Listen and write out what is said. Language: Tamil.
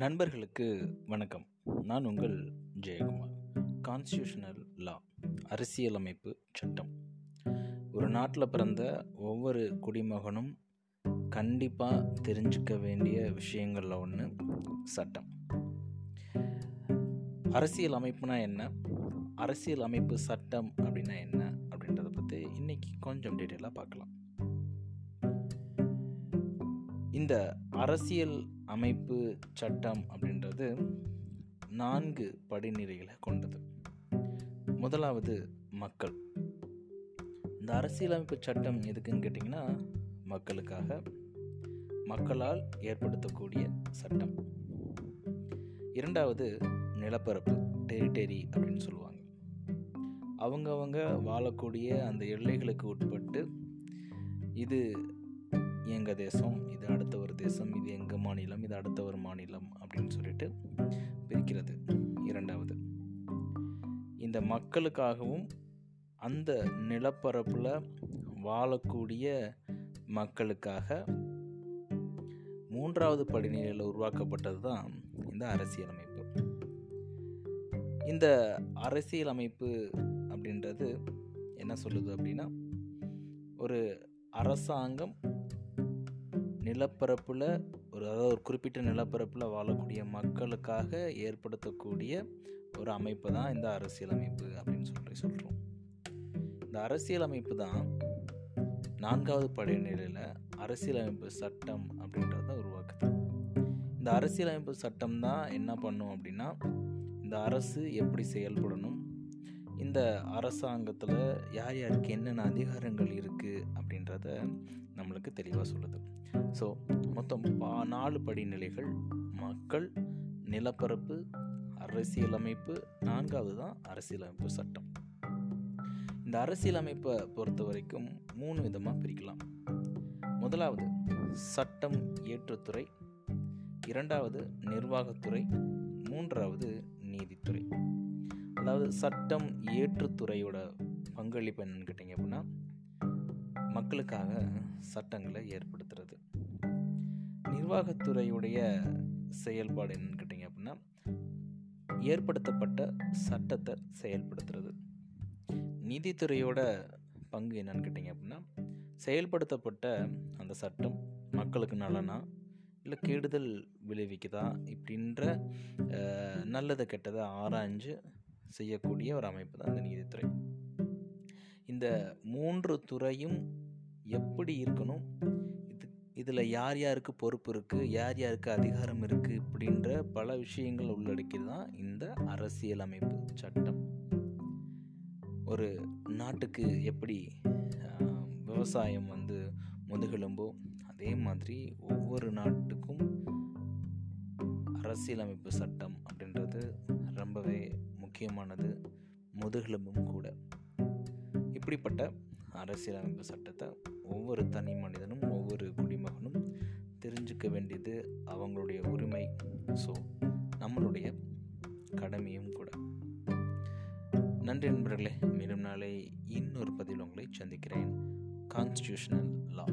நண்பர்களுக்கு வணக்கம். நான் உங்கள் ஜெயக்குமார். கான்ஸ்டியூஷனல் லா அரசியலமைப்பு சட்டம். ஒரு நாட்டில் பிறந்த ஒவ்வொரு குடிமகனும் கண்டிப்பாக தெரிஞ்சுக்க வேண்டிய விஷயங்களில் ஒன்று சட்டம். அரசியல் அமைப்புனா என்ன? அரசியல் அமைப்பு சட்டம் அப்படின்னா என்ன? அப்படின்றத பற்றி இன்றைக்கி கொஞ்சம் டீட்டெயிலாக பார்க்கலாம். இந்த அரசியல் அமைப்பு சட்டம் அப்படின்றது நான்கு படிநிலைகளை கொண்டது. முதலாவது மக்கள். இந்த அரசியலமைப்பு சட்டம் எதுக்குன்னு கேட்டிங்கன்னா மக்களுக்காக மக்களால் ஏற்படுத்தக்கூடிய சட்டம். இரண்டாவது நிலப்பரப்பு டெரிட்டரி அப்படின்னு சொல்லுவாங்க. அவங்கவங்க வாழக்கூடிய அந்த எல்லைகளுக்கு உட்பட்டு இது எங்கள் தேசம் இது அடுத்த ஒரு தேசம் இது எங்கள் மாநிலம் இது அடுத்த ஒரு மாநிலம் அப்படின்னு சொல்லிட்டு பிரிக்கிறது. இரண்டாவது இந்த மக்களுக்காகவும் அந்த நிலப்பரப்பில் வாழக்கூடிய மக்களுக்காக மூன்றாவது படிநிலையில் உருவாக்கப்பட்டது தான் இந்த அரசியலமைப்பு. இந்த அரசியலமைப்பு அப்படின்றது என்ன சொல்லுது அப்படின்னா ஒரு அரசாங்கம் நிலப்பரப்பில் ஒரு அதாவது ஒரு குறிப்பிட்ட நிலப்பரப்பில் வாழக்கூடிய மக்களுக்காக ஏற்படுத்தக்கூடிய ஒரு அமைப்பு தான் இந்த அரசியலமைப்பு அப்படின்னு சொல்லி சொல்கிறோம் இந்த அரசியலமைப்பு தான் நான்காவது படைநிலையில் அரசியலமைப்பு சட்டம் அப்படின்றத உருவாக்குது. இந்த அரசியலமைப்பு சட்டம் தான் என்ன பண்ணும் அப்படின்னா இந்த அரசு எப்படி செயல்படணும் இந்த அரசாங்கத்தில் யார் யாருக்கு என்னென்ன அதிகாரங்கள் இருக்குது அப்படின்றத நம்மளுக்கு தெளிவாக சொல்லுது. ஸோ மொத்தம் பா நாலு படிநிலைகள். மக்கள் நிலப்பரப்பு அரசியலமைப்பு நான்காவது தான் அரசியலமைப்பு சட்டம். இந்த அரசியலமைப்பை பொறுத்த வரைக்கும் மூணு விதமாக பிரிக்கலாம். முதலாவது சட்டம் ஏற்றுத்துறை இரண்டாவது நிர்வாகத்துறை. மூன்றாவது நீதித்துறை. அதாவது சட்டம் ஏற்றுத்துறையோட பங்களிப்பு என்னன்னு கேட்டிங்க அப்படின்னா மக்களுக்காக சட்டங்களை ஏற்படுத்துறது. நிர்வாகத்துறையுடைய செயல்பாடு என்னன்னு கேட்டிங்க அப்படின்னா ஏற்படுத்தப்பட்ட சட்டத்தை செயல்படுத்துறது. நீதித்துறையோட பங்கு என்னன்னு கேட்டிங்க அப்படின்னா செயல்படுத்தப்பட்ட அந்த சட்டம் மக்களுக்கு நலனா இல்லை கெடுதல் விளைவிக்குதா இப்படின்ற நல்லதை கெட்டதை ஆராய்ஞ்சு செய்யக்கூடிய ஒரு அமைப்பு தான் இந்த நீதித்துறை. இந்த மூன்று துறையும் எப்படி இருக்கணும்? இது இதில் யார் யாருக்கு பொறுப்பு இருக்குது யார் யாருக்கு அதிகாரம் இருக்குது இப்படின்ற பல விஷயங்கள் உள்ளடக்கி தான் இந்த அரசியலமைப்பு சட்டம். ஒரு நாட்டுக்கு எப்படி விவசாயம் வந்து முதுகெலும்போ அதே மாதிரி ஒவ்வொரு நாட்டுக்கும் அரசியலமைப்பு சட்டம் அப்படின்றது ரொம்பவே முக்கியமானது. முதுகெலும்பும் கூட. இப்படிப்பட்ட அரசியலமைப்பு சட்டத்தை ஒவ்வொரு தனி மனிதனும் ஒவ்வொரு குடிமகனும் தெரிஞ்சுக்க வேண்டியது அவங்களுடைய உரிமை. ஸோ நம்மளுடைய கடமையும் கூட. நன்றி நண்பர்களே. மீண்டும் நாளை இன்னொரு பதிவில் உங்களை சந்திக்கிறேன். கான்ஸ்டியூஷனல் லா